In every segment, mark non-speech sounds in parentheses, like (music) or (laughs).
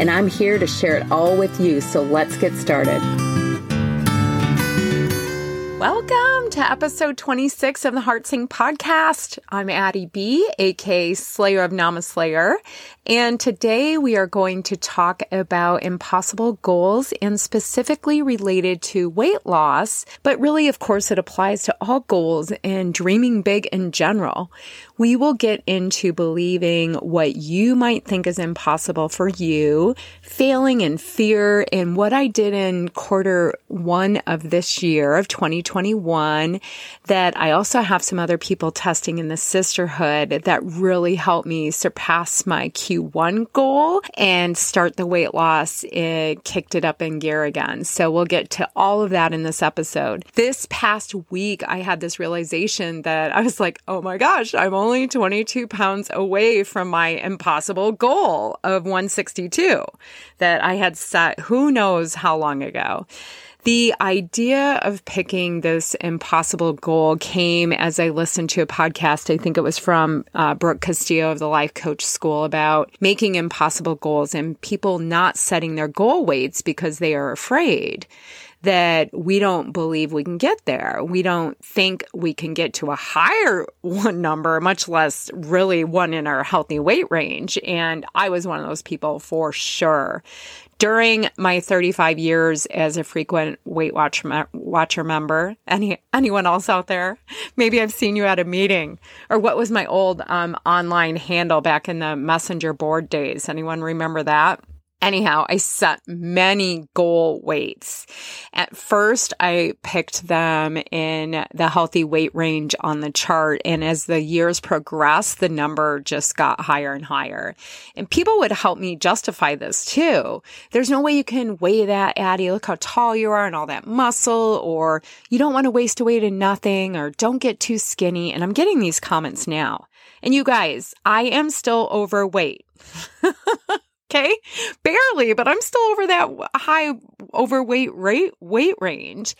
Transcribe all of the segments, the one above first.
and I'm here to share it all with you. So let's get started. Welcome to episode 26 of the Heart Sing podcast. I'm Addie B, aka Slayer of Namaslayer, and today we are going to talk about impossible goals and specifically related to weight loss, but really, of course, it applies to all goals and dreaming big in general. We will get into believing what you might think is impossible for you, failing in fear, and what I did in quarter one of this year of 2021 that I also have some other people testing in the sisterhood that really helped me surpass my Q1 goal and start the weight loss. It kicked it up in gear again. So we'll get to all of that in this episode. This past week, I had this realization that I was like, oh my gosh, I'm only only 22 pounds away from my impossible goal of 162 that I had set who knows how long ago. The idea of picking this impossible goal came as I listened to a podcast. I think it was from uh, Brooke Castillo of the Life Coach School about making impossible goals and people not setting their goal weights because they are afraid that we don't believe we can get there. We don't think we can get to a higher (laughs) one number, much less really one in our healthy weight range. And I was one of those people for sure. During my 35 years as a frequent Weight Watch me- Watcher member, any anyone else out there? Maybe I've seen you at a meeting, or what was my old um, online handle back in the Messenger board days? Anyone remember that? Anyhow, I set many goal weights. At first, I picked them in the healthy weight range on the chart. And as the years progressed, the number just got higher and higher. And people would help me justify this too. There's no way you can weigh that, Addie. Look how tall you are and all that muscle, or you don't want to waste away to nothing, or don't get too skinny. And I'm getting these comments now. And you guys, I am still overweight. (laughs) Okay. Barely, but I'm still over that high overweight rate weight range.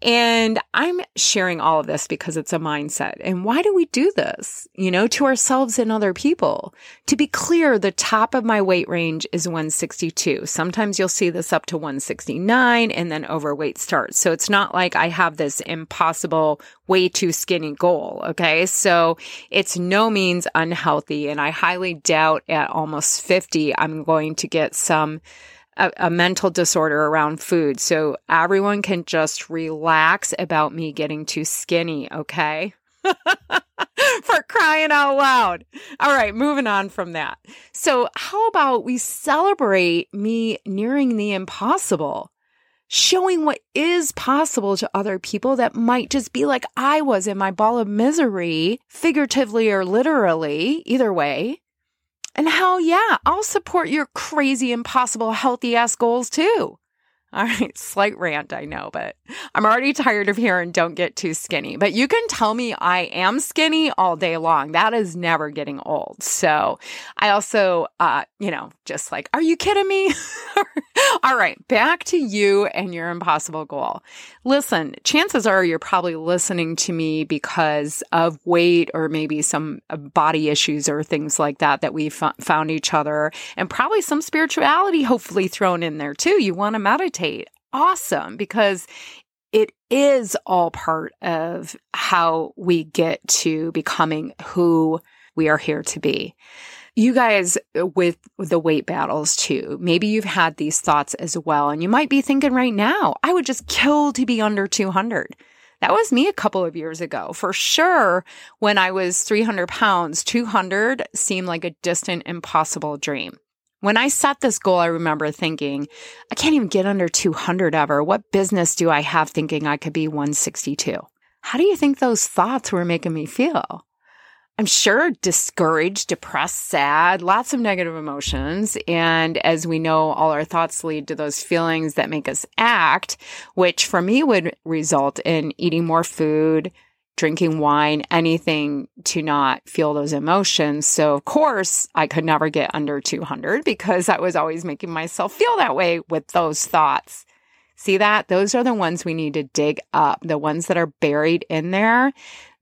And I'm sharing all of this because it's a mindset. And why do we do this? You know, to ourselves and other people. To be clear, the top of my weight range is 162. Sometimes you'll see this up to 169 and then overweight starts. So it's not like I have this impossible way too skinny goal. Okay. So it's no means unhealthy. And I highly doubt at almost 50, I'm going to get some a, a, mental disorder around food. So everyone can just relax about me getting too skinny, okay? (laughs) For crying out loud. All right, moving on from that. So, how about we celebrate me nearing the impossible? Showing what is possible to other people that might just be like I was in my ball of misery, figuratively or literally, either way. And hell yeah, I'll support your crazy, impossible, healthy ass goals too. All right, (laughs) slight rant, I know, but I'm already tired of hearing don't get too skinny. But you can tell me I am skinny all day long. That is never getting old. So I also, uh, you know, just like, are you kidding me? (laughs) all right, back to you and your impossible goal. Listen, chances are you're probably listening to me because of weight or maybe some uh, body issues or things like that that we found each other and probably some spirituality hopefully thrown in there too. You want to meditate meditate. Awesome. Because it is all part of how we get to becoming who we are here to be. You guys uh, with the weight battles too. Maybe you've had these thoughts as well. And you might be thinking right now, I would just kill to be under 200. That was me a couple of years ago. For sure, when I was 300 pounds, 200 seemed like a distant, impossible dream. When I set this goal, I remember thinking, I can't even get under 200 ever. What business do I have thinking I could be 162? How do you think those thoughts were making me feel? I'm sure discouraged, depressed, sad, lots of negative emotions. And as we know, all our thoughts lead to those feelings that make us act, which for me would result in eating more food, drinking wine, anything to not feel those emotions. So, of course, I could never get under 200 because I was always making myself feel that way with those thoughts. See that? Those are the ones we need to dig up, the ones that are buried in there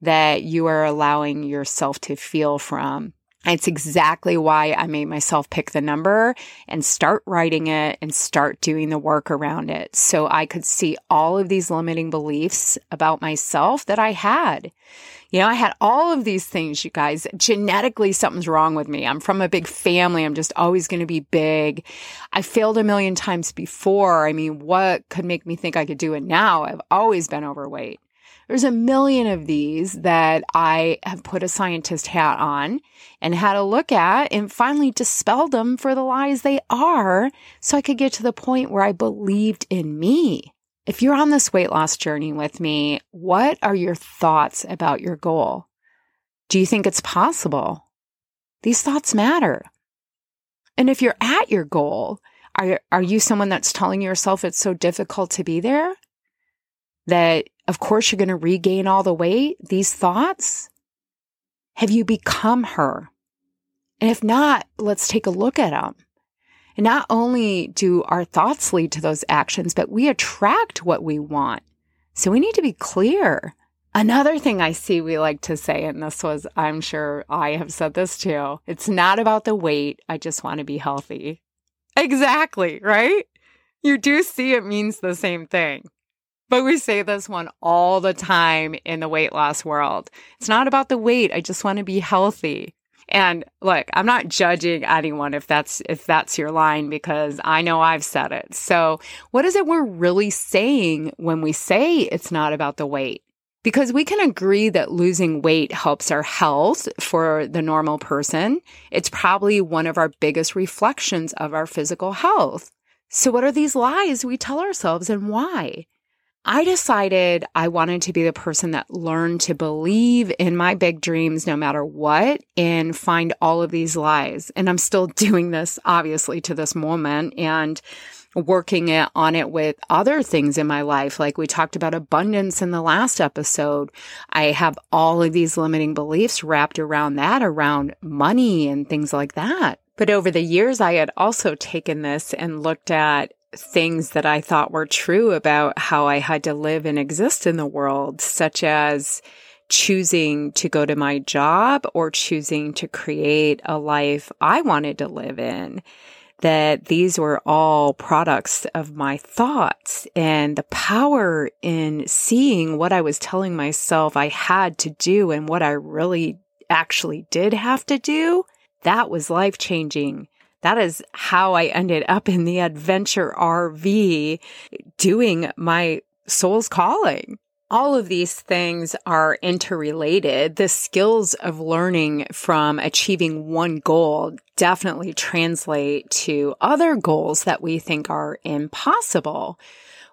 that you are allowing yourself to feel from. It's exactly why I made myself pick the number and start writing it and start doing the work around it. So I could see all of these limiting beliefs about myself that I had. You know, I had all of these things, you guys. Genetically, something's wrong with me. I'm from a big family. I'm just always going to be big. I failed a million times before. I mean, what could make me think I could do it now? I've always been overweight. There's a million of these that I have put a scientist hat on and had a look at and finally dispelled them for the lies they are so I could get to the point where I believed in me. If you're on this weight loss journey with me, what are your thoughts about your goal? Do you think it's possible? These thoughts matter. And if you're at your goal, are, are you someone that's telling yourself it's so difficult to be there? That of course, you're going to regain all the weight, these thoughts? Have you become her? And if not, let's take a look at them. And not only do our thoughts lead to those actions, but we attract what we want. So we need to be clear. Another thing I see we like to say, and this was, I'm sure I have said this too it's not about the weight. I just want to be healthy. Exactly, right? You do see it means the same thing. But we say this one all the time in the weight loss world. It's not about the weight. I just want to be healthy. And look, I'm not judging anyone if that's if that's your line because I know I've said it. So, what is it we're really saying when we say it's not about the weight? Because we can agree that losing weight helps our health for the normal person. It's probably one of our biggest reflections of our physical health. So, what are these lies we tell ourselves and why? I decided I wanted to be the person that learned to believe in my big dreams no matter what and find all of these lies. And I'm still (laughs) doing this, obviously, to this moment and working it on it with other things in my life. Like we talked about abundance in the last episode. I have all of these limiting beliefs wrapped around that, around money and things like that. But over the years, I had also taken this and looked at things that I thought were true about how I had to live and exist in the world, such as choosing to go to my job or choosing to create a life I wanted to live in. That these were all products of my thoughts and the power in seeing what I was telling myself I had to do and what I really actually did have to do. That was life changing that is how I ended up in the adventure RV doing my soul's calling. All of these things are interrelated. The skills of learning from achieving one goal definitely translate to other goals that we think are impossible.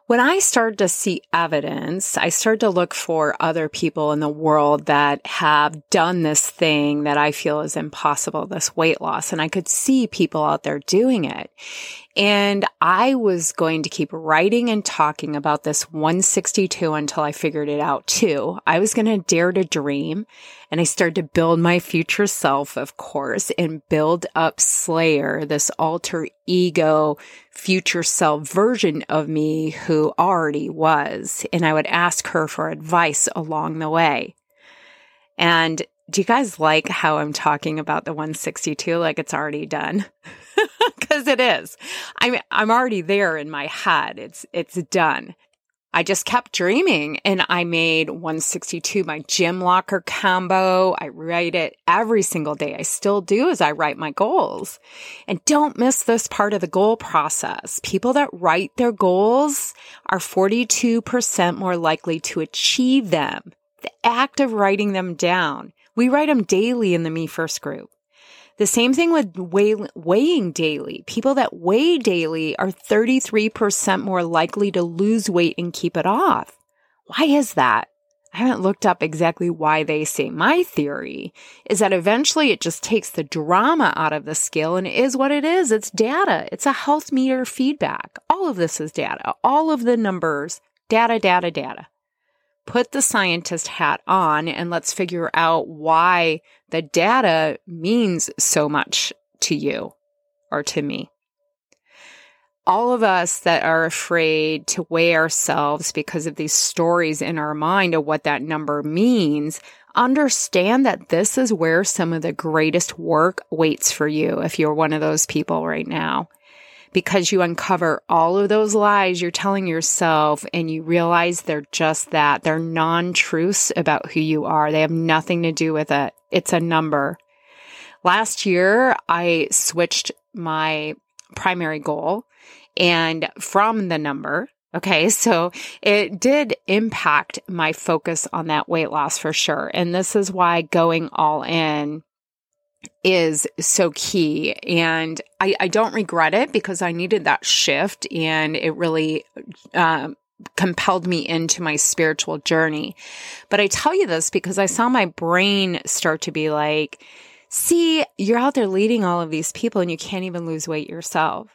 When I started to see evidence, I started to look for other people in the world that have done this thing that I feel is impossible, this weight loss. And I could see people out there doing it. And I was going to keep writing and talking about this 162 until I figured it out too. I was going to dare to dream and I started to build my future self, of course, and build up Slayer, this alter ego future self version of me who already was. And I would ask her for advice along the way. And do you guys like how I'm talking about the 162 like it's already done? (laughs) (laughs) Cuz it is. I'm I'm already there in my head. It's it's done. I just kept dreaming and I made 162 my gym locker combo. I write it every single day. I still do as I write my goals. And don't miss this part of the goal process. People that write their goals are 42% more likely to achieve them. The act of writing them down. We write them daily in the Me First group. The same thing with weigh, weighing daily. People that weigh daily are 33% more likely to lose weight and keep it off. Why is that? I haven't looked up exactly why they say. My theory is that eventually it just takes the drama out of the scale and it is what it is. It's data. It's a health meter feedback. All of this is data. All of the numbers, data, data, data. Put the scientist hat on and let's figure out why the data means so much to you or to me all of us that are afraid to weigh ourselves because of these stories in our mind of what that number means, understand that this is where some of the greatest work waits for you if you're one of those people right now. Because you uncover all of those lies you're telling yourself and you realize they're just that. They're non truths about who you are. They have nothing to do with it. It's a number. Last year, I switched my primary goal and from the number. Okay. (laughs) So it did impact my focus on that weight loss for sure. And this is why going all in is so key. And I, I don't regret it because I needed that shift and it really, um, compelled me into my spiritual journey. But I tell you this because I saw my brain start to be like, see, you're out there leading all of these people and you can't even lose weight yourself.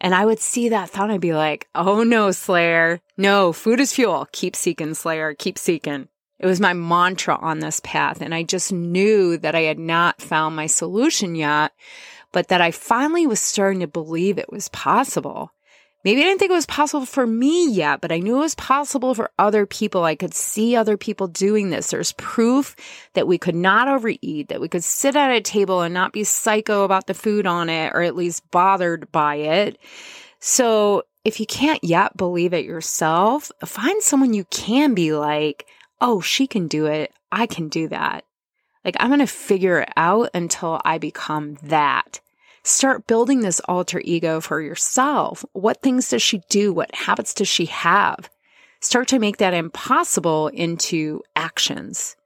And I would see that thought I'd be like, oh no, Slayer. No, food is fuel. Keep seeking, Slayer. Keep seeking. It was my mantra on this path. And I just knew that I had not found my solution yet, but that I finally was starting to believe it was possible. Maybe I didn't think it was possible for me yet, but I knew it was possible for other people. I could see other people doing this. There's proof that we could not overeat, that we could sit at a table and not be psycho about the food on it, or at least bothered by it. So if you can't yet believe it yourself, find someone you can be like, oh, she can do it. I can do that. Like, I'm going to figure it out until I become that. Start building this alter ego for yourself. What things does she do? What habits does she have? Start to make that impossible into actions.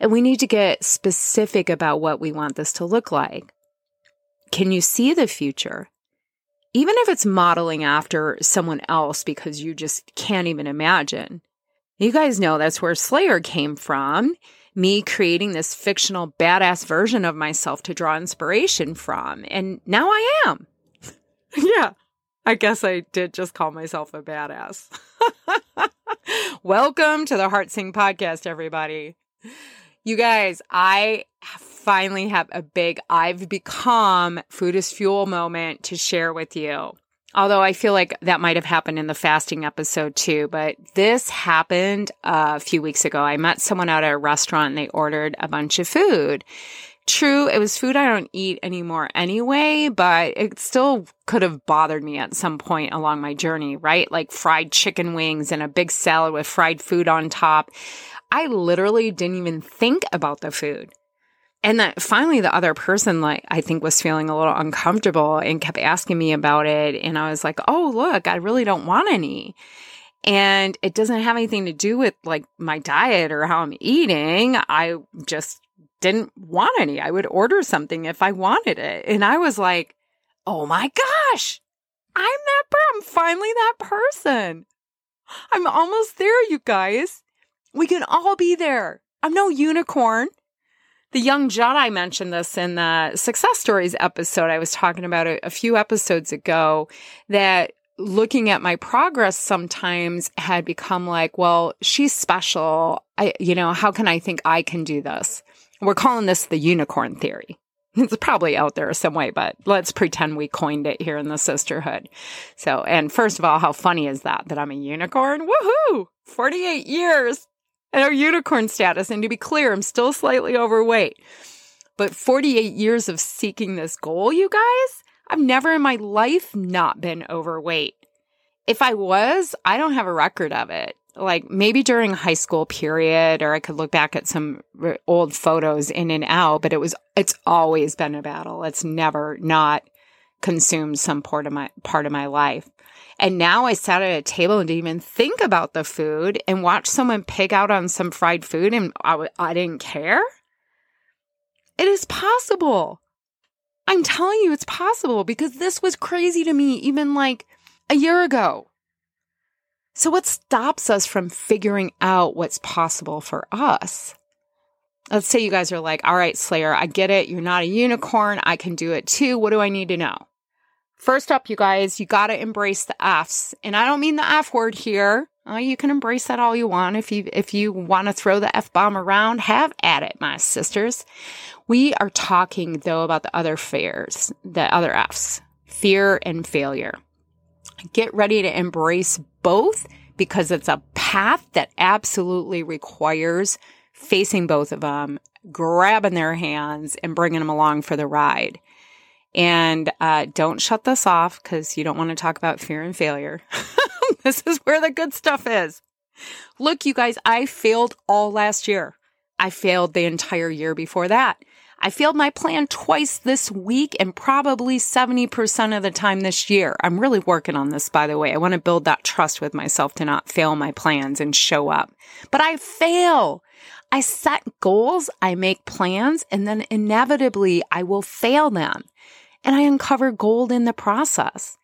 And we need to get specific about what we want this to look like. Can you see the future? Even if it's modeling after someone else because you just can't even imagine. You guys know that's where Slayer came from me creating this fictional badass version of myself to draw inspiration from. And now I am. (laughs) yeah, I guess I did just call myself a badass. (laughs) Welcome to the Heart Sing podcast, everybody. You guys, I finally have a big I've become food is fuel moment to share with you. Although I feel like that might have happened in the fasting episode too, but this happened a few weeks ago. I met someone out at a restaurant and they ordered a bunch of food. True, it was food I don't eat anymore anyway, but it still could have bothered me at some point along my journey, right? Like fried chicken wings and a big salad with fried food on top. I literally didn't even think about the food. And that finally the other person, like, I think was feeling a little uncomfortable and kept asking me about it. And I was like, oh, look, I really don't want any. And it doesn't have anything to do with like my diet or how I'm eating. I just didn't want any. I would order something if I wanted it. And I was like, oh my gosh, I'm that, per- I'm finally that person. I'm almost there, you guys. We can all be there. I'm no unicorn the young Jedi mentioned this in the success stories episode I was talking about a, a few episodes ago that looking at my progress sometimes had become like, well, she's special. I, you know, how can I think I can do this? We're calling this the unicorn theory. It's probably out there some way, but let's pretend we coined it here in the sisterhood. So, and first of all, how funny is that, that I'm a unicorn? Woohoo! 48 years and our unicorn status. And to be clear, I'm still slightly overweight. But 48 years of seeking this goal, you guys, I've never in my life not been overweight. If I was, I don't have a record of it. Like maybe during high school period, or I could look back at some old photos in and out, but it was, it's always been a battle. It's never not consumed some part of my, part of my life. And now I sat at a table and didn't even think about the food and watched someone pig out on some fried food and I didn't care. It is possible. I'm telling you, it's possible because this was crazy to me even like a year ago. So, what stops us from figuring out what's possible for us? Let's say you guys are like, all right, Slayer, I get it. You're not a unicorn. I can do it too. What do I need to know? First up, you guys, you got to embrace the F's. And I don't mean the F word here. Uh, you can embrace that all you want. If you if you want to throw the F bomb around, have at it, my sisters. We are talking though about the other fears, the other F's, fear and failure. Get ready to embrace both because it's a path that absolutely requires facing both of them, grabbing their hands and bringing them along for the ride. And uh, don't shut this off because you don't want to talk about fear and failure. (laughs) this is where the good stuff is. Look, you guys, I failed all last year. I failed the entire year before that. I failed my plan twice this week and probably 70% of the time this year. I'm really working on this, by the way. I want to build that trust with myself to not fail my plans and show up. But I fail. I set goals, I make plans, and then inevitably I will fail them and I uncover gold in the process.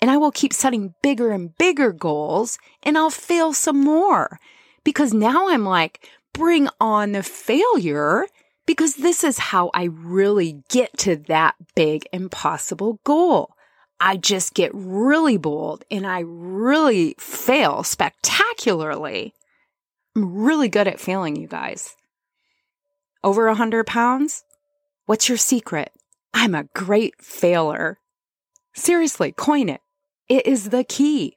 And I will keep setting bigger and bigger goals and I'll fail some more because now I'm like, bring on the failure because this is how I really get to that big impossible goal. I just get really bold and I really fail spectacularly. I'm really good at failing, you guys. Over a hundred pounds? What's your secret? I'm a great failer. Seriously, coin it. It is the key.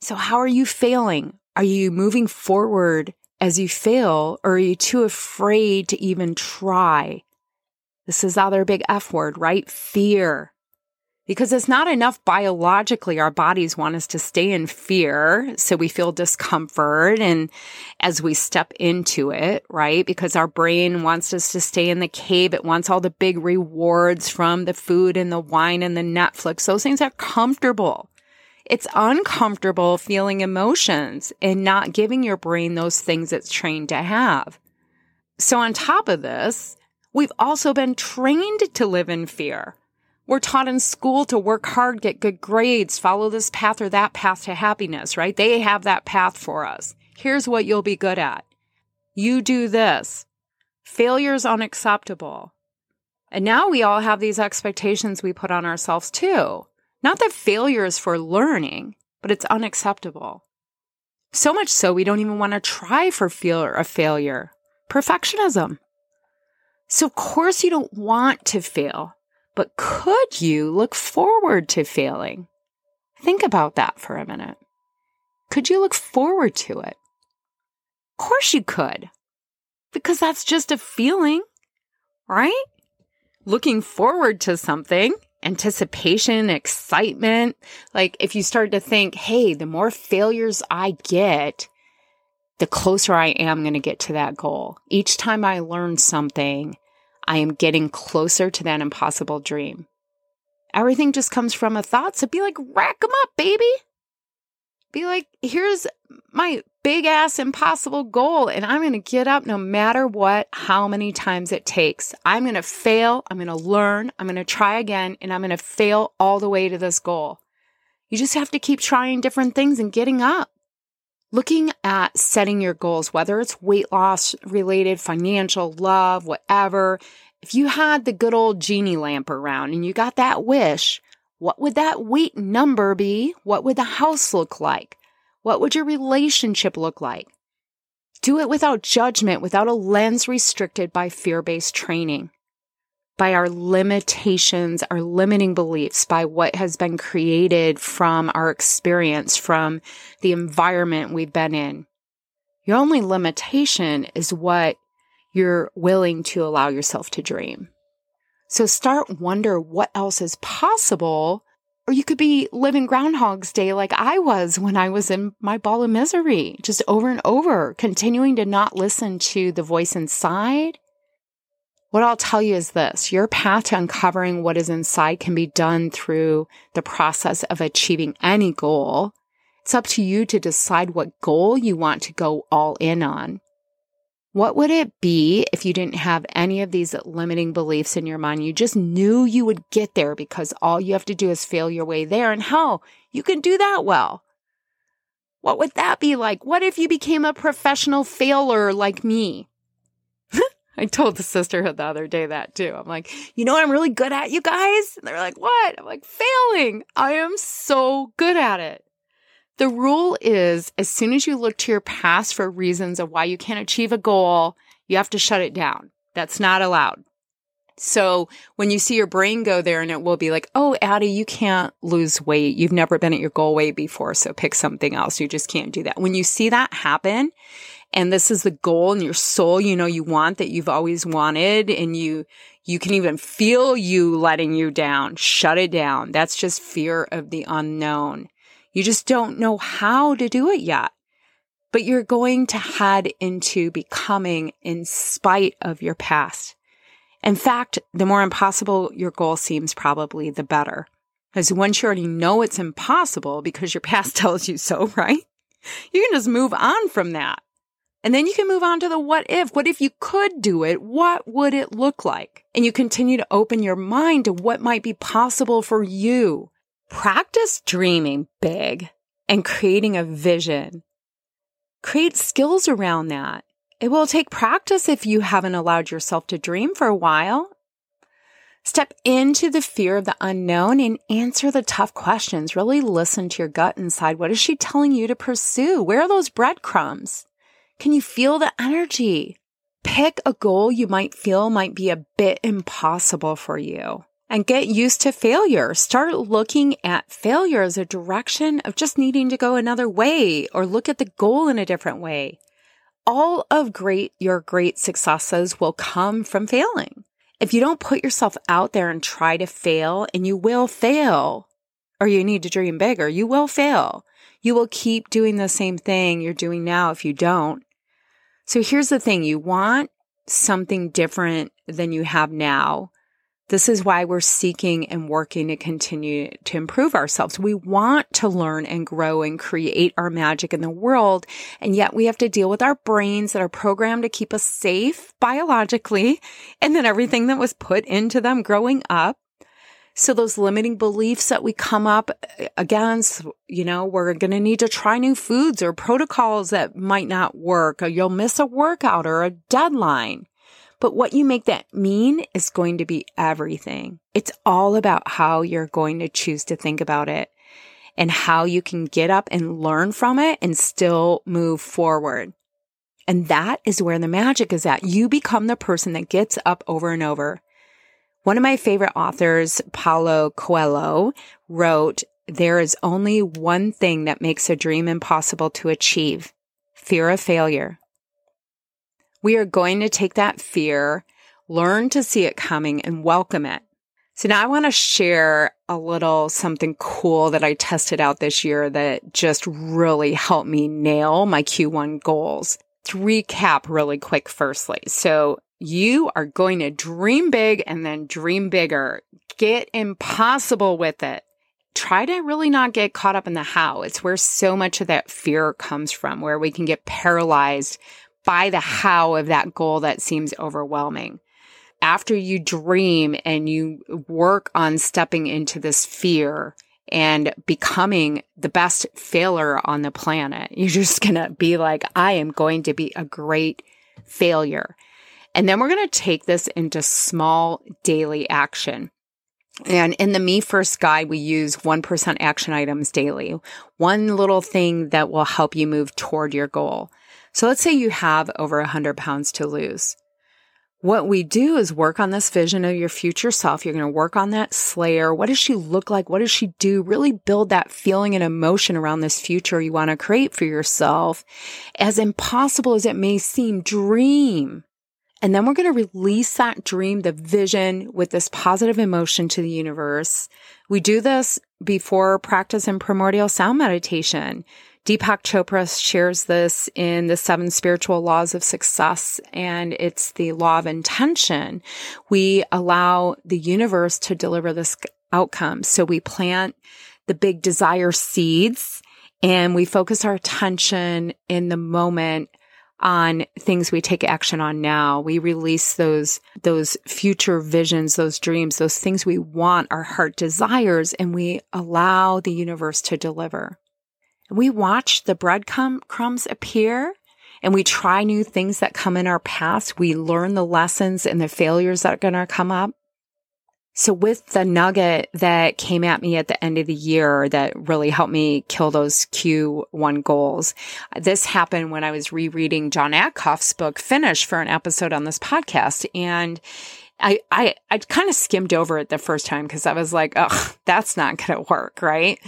So, how are you failing? Are you moving forward as you fail, or are you too afraid to even try? This is the other big F word, right? Fear because it's not enough biologically. Our bodies want us to stay in fear. So we feel discomfort. And as we step into it, right? Because our brain wants us to stay in the cave. It wants all the big rewards from the food and the wine and the Netflix. Those things are comfortable. It's uncomfortable feeling emotions and not giving your brain those things it's trained to have. So on top of this, we've also been trained to live in fear. We're taught in school to work hard, get good grades, follow this path or that path to happiness, right? They have that path for us. Here's what you'll be good at. You do this. Failure is unacceptable. And now we all have these expectations we put on ourselves too. Not that failure is for learning, but it's unacceptable. So much so we don't even want to try for fear of failure. Perfectionism. So of course you don't want to fail. But could you look forward to failing? Think about that for a minute. Could you look forward to it? Of course you could, because that's just a feeling, right? Looking forward to something, anticipation, excitement. Like if you start to think, hey, the more failures I get, the closer I am going to get to that goal. Each time I learn something, I am getting closer to that impossible dream. Everything just comes from a thought. So be like, rack them up, baby. Be like, here's my big ass impossible goal. And I'm going to get up no matter what, how many times it takes. I'm going to fail. I'm going to learn. I'm going to try again and I'm going to fail all the way to this goal. You just have to keep trying different things and getting up looking at setting your goals, whether it's weight loss related, financial, love, whatever. If you had the good old genie lamp around and you got that wish, what would that weight number be? What would the house look like? What would your relationship look like? Do it without judgment, without a lens restricted by fear based training by our limitations, our limiting beliefs, by what has been created from our experience, from the environment we've been in. Your only limitation is what you're willing to allow yourself to dream. So start wonder what else is possible. Or you could be living Groundhog's Day like I was when I was in my ball of misery, just over and over, continuing to not listen to the voice inside what I'll tell you is this your path to uncovering what is inside can be done through the process of achieving any goal. It's up to you to decide what goal you want to go all in on. What would it be if you didn't have any of these limiting beliefs in your mind? You just knew you would get there because all you have to do is fail your way there. And how you can do that well. What would that be like? What if you became a professional failure like me? (laughs) I told the sisterhood the other day that too. I'm like, you know what I'm really good at, you guys? And they're like, what? I'm like, failing. I am so good at it. The rule is as soon as you look to your past for reasons of why you can't achieve a goal, you have to shut it down. That's not allowed. So when you see your brain go there and it will be like, oh, Addie, you can't lose weight. You've never been at your goal weight before. So pick something else. You just can't do that. When you see that happen and this is the goal in your soul, you know, you want that you've always wanted and you, you can even feel you letting you down. Shut it down. That's just fear of the unknown. You just don't know how to do it yet but you're going to head into becoming in spite of your past. In fact, the more impossible your goal seems, probably the better. Because once you already know it's impossible because your past (laughs) tells you so, right? You can just move on from that. And then you can move on to the what if. What if you could do it? What would it look like? And you continue to open your mind to what might be possible for you. Practice dreaming big and creating a vision. Create skills around that. It will take practice if you haven't allowed yourself to dream for a while. Step into the fear of the unknown and answer the tough questions. Really listen to your gut inside. What is she telling you to pursue? Where are those breadcrumbs? Can you feel the energy? Pick a goal you might feel might be a bit impossible for you and get used to failure. Start looking at failure as a direction of just needing to go another way or look at the goal in a different way all of great, your great successes will come from failing. If you don't put yourself out there and try to fail, and you will fail, or you need to dream bigger, you will fail. You will keep doing the same thing you're doing now if you don't. So here's the thing you want something different than you have now. This is why we're seeking and working to continue to improve ourselves. We want to learn and grow and create our magic in the world. And yet we have to deal with our brains that are programmed to keep us safe biologically. And then everything that was put into them growing up. So those limiting beliefs that we come up against, you know, we're going to need to try new foods or protocols that might not work or you'll miss a workout or a deadline. But what you make that mean is going to be everything. It's all about how you're going to choose to think about it and how you can get up and learn from it and still move forward. And that is where the magic is at. You become the person that gets up over and over. One of my favorite authors, Paulo Coelho, wrote, There is only one thing that makes a dream impossible to achieve fear of failure. We are going to take that fear, learn to see it coming and welcome it. So now I want to share a little something cool that I tested out this year that just really helped me nail my Q1 goals. To recap really quick, firstly. So you are going to dream big and then dream bigger. Get impossible with it. Try to really not get caught up in the how. It's where so much of that fear comes from, where we can get paralyzed by the how of that goal that seems overwhelming. After you dream and you work on stepping into this fear and becoming the best failure on the planet, (laughs) you're just going to be like, I am going to be a great failure. And then we're going to take this into small daily action. And in the Me First guide, we use 1% action items daily. One little thing that will help you move toward your goal. So let's say you have over 100 pounds to lose. What we do is work on this vision of your future self. You're going to work on that slayer. What does she look like? What does she do? Really build that feeling and emotion around this future you want to create for yourself. As impossible as it may seem, dream. And then we're going to release that dream, the vision with this positive emotion to the universe. We do this before practice in primordial sound meditation. Deepak Chopra shares this in the seven spiritual laws of success, and it's the law of intention. We allow the universe to deliver this outcome. So we plant the big desire seeds and we focus our attention in the moment on things we take action on now. We release those, those future visions, those dreams, those things we want, our heart desires, and we allow the universe to deliver. We watch the breadcrumbs appear and we try new things that come in our past. We learn the lessons and the failures that are going to come up. So with the nugget that came at me at the end of the year that really helped me kill those Q1 goals, this happened when I was rereading Jon Acuff's book Finish for an episode on this podcast. And I, I, I kind of skimmed over it the first time because I was like, oh, that's not going to work. Right.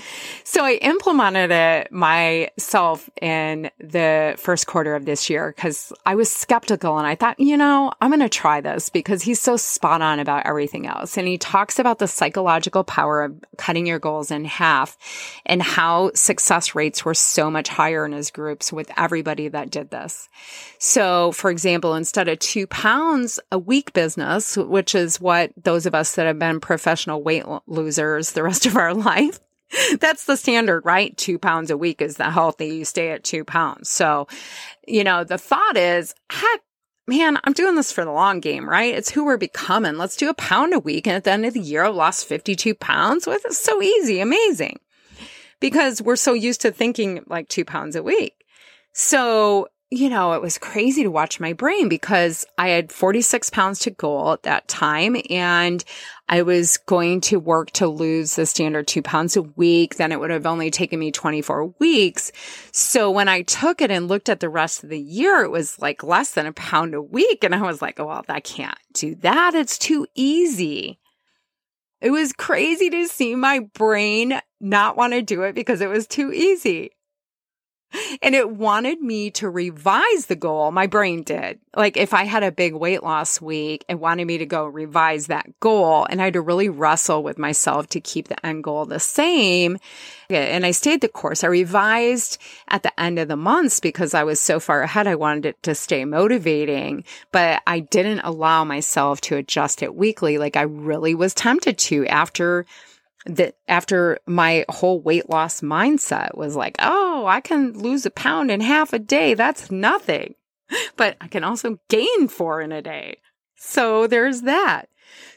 So I implemented it myself in the first quarter of this year because I was skeptical and I thought, you know, I'm going to try this because he's so spot on about everything else. And he talks about the psychological power of cutting your goals in half and how success rates were so much higher in his groups with everybody that did this. So for example, instead of two pounds a week business, which is what those of us that have been professional weight losers the rest of our (laughs) life, that's the standard, right? Two pounds a week is the healthy. You stay at two pounds. So, you know, the thought is, heck, man, I'm doing this for the long game, right? It's who we're becoming. Let's do a pound a week. And at the end of the year, I've lost 52 pounds. Well, it's so easy, amazing. Because we're so used to thinking like two pounds a week. So you know, it was crazy to watch my brain because I had 46 pounds to goal at that time and I was going to work to lose the standard two pounds a week. Then it would have only taken me 24 weeks. So when I took it and looked at the rest of the year, it was like less than a pound a week. And I was like, oh, well, I can't do that. It's too easy. It was crazy to see my brain not want to do it because it was too easy and it wanted me to revise the goal. My brain did. Like if I had a big weight loss week, it wanted me to go revise that goal. And I had to really wrestle with myself to keep the end goal the same. And I stayed the course. I revised at the end of the months because I was so far ahead. I wanted it to stay motivating, but I didn't allow myself to adjust it weekly. Like I really was tempted to after that after my whole weight loss mindset was like, oh, I can lose a pound in half a day. That's nothing. But I can also gain four in a day. So there's that.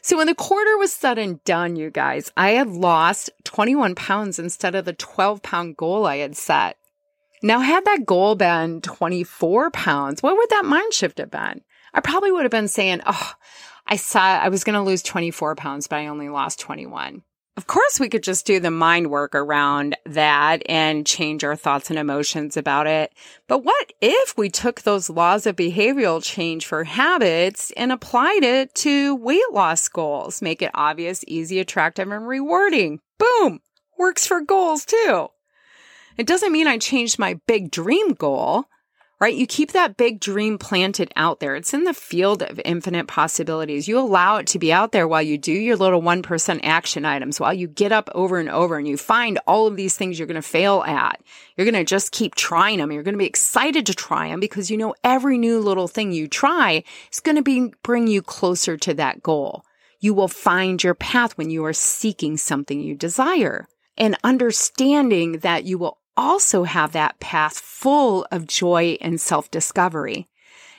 So when the quarter was said and done, you guys, I had lost 21 pounds instead of the 12 pound goal I had set. Now, had that goal been 24 pounds, what would that mind shift have been? I probably would have been saying, oh, I saw I was going to lose 24 pounds, but I only lost 21. Of course, we could just do the mind work around that and change our thoughts and emotions about it. But what if we took those laws of behavioral change for habits and applied it to weight loss goals? Make it obvious, easy, attractive, and rewarding. Boom! Works for goals too. It doesn't mean I changed my big dream goal right? You keep that big dream planted out there. It's in the field of infinite possibilities. You allow it to be out there while you do your little 1% action items, while you get up over and over and you find all of these things you're going to fail at. You're going to just keep trying them. You're going to be excited to try them because you know every new little thing you try is going to be bring you closer to that goal. You will find your path when you are seeking something you desire and understanding that you will also have that path full of joy and self discovery.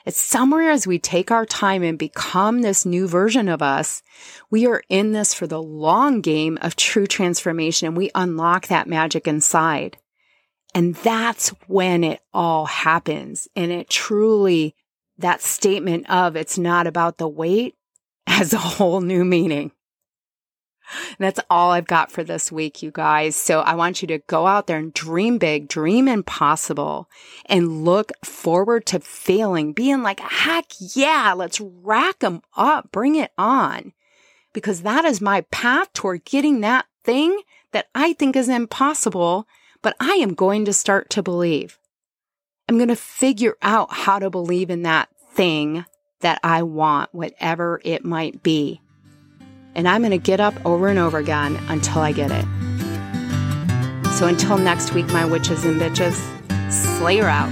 It's somewhere as we take our time and become this new version of us, we are in this for the long game of true transformation and we unlock that magic inside. And that's when it all happens. And it truly, that statement of it's not about the weight (laughs) has a whole new meaning. That's all I've got for this week, you guys. So I want you to go out there and dream big, dream impossible, and look forward to failing, being like, heck yeah, let's rack them up, bring it on. Because that is my path toward getting that thing that I think is impossible, but I am going to start to believe. I'm going to figure out how to believe in that thing that I want, whatever it might be and I'm going to get up over and over again until I get it. So until next week, my witches and bitches, Slayer out.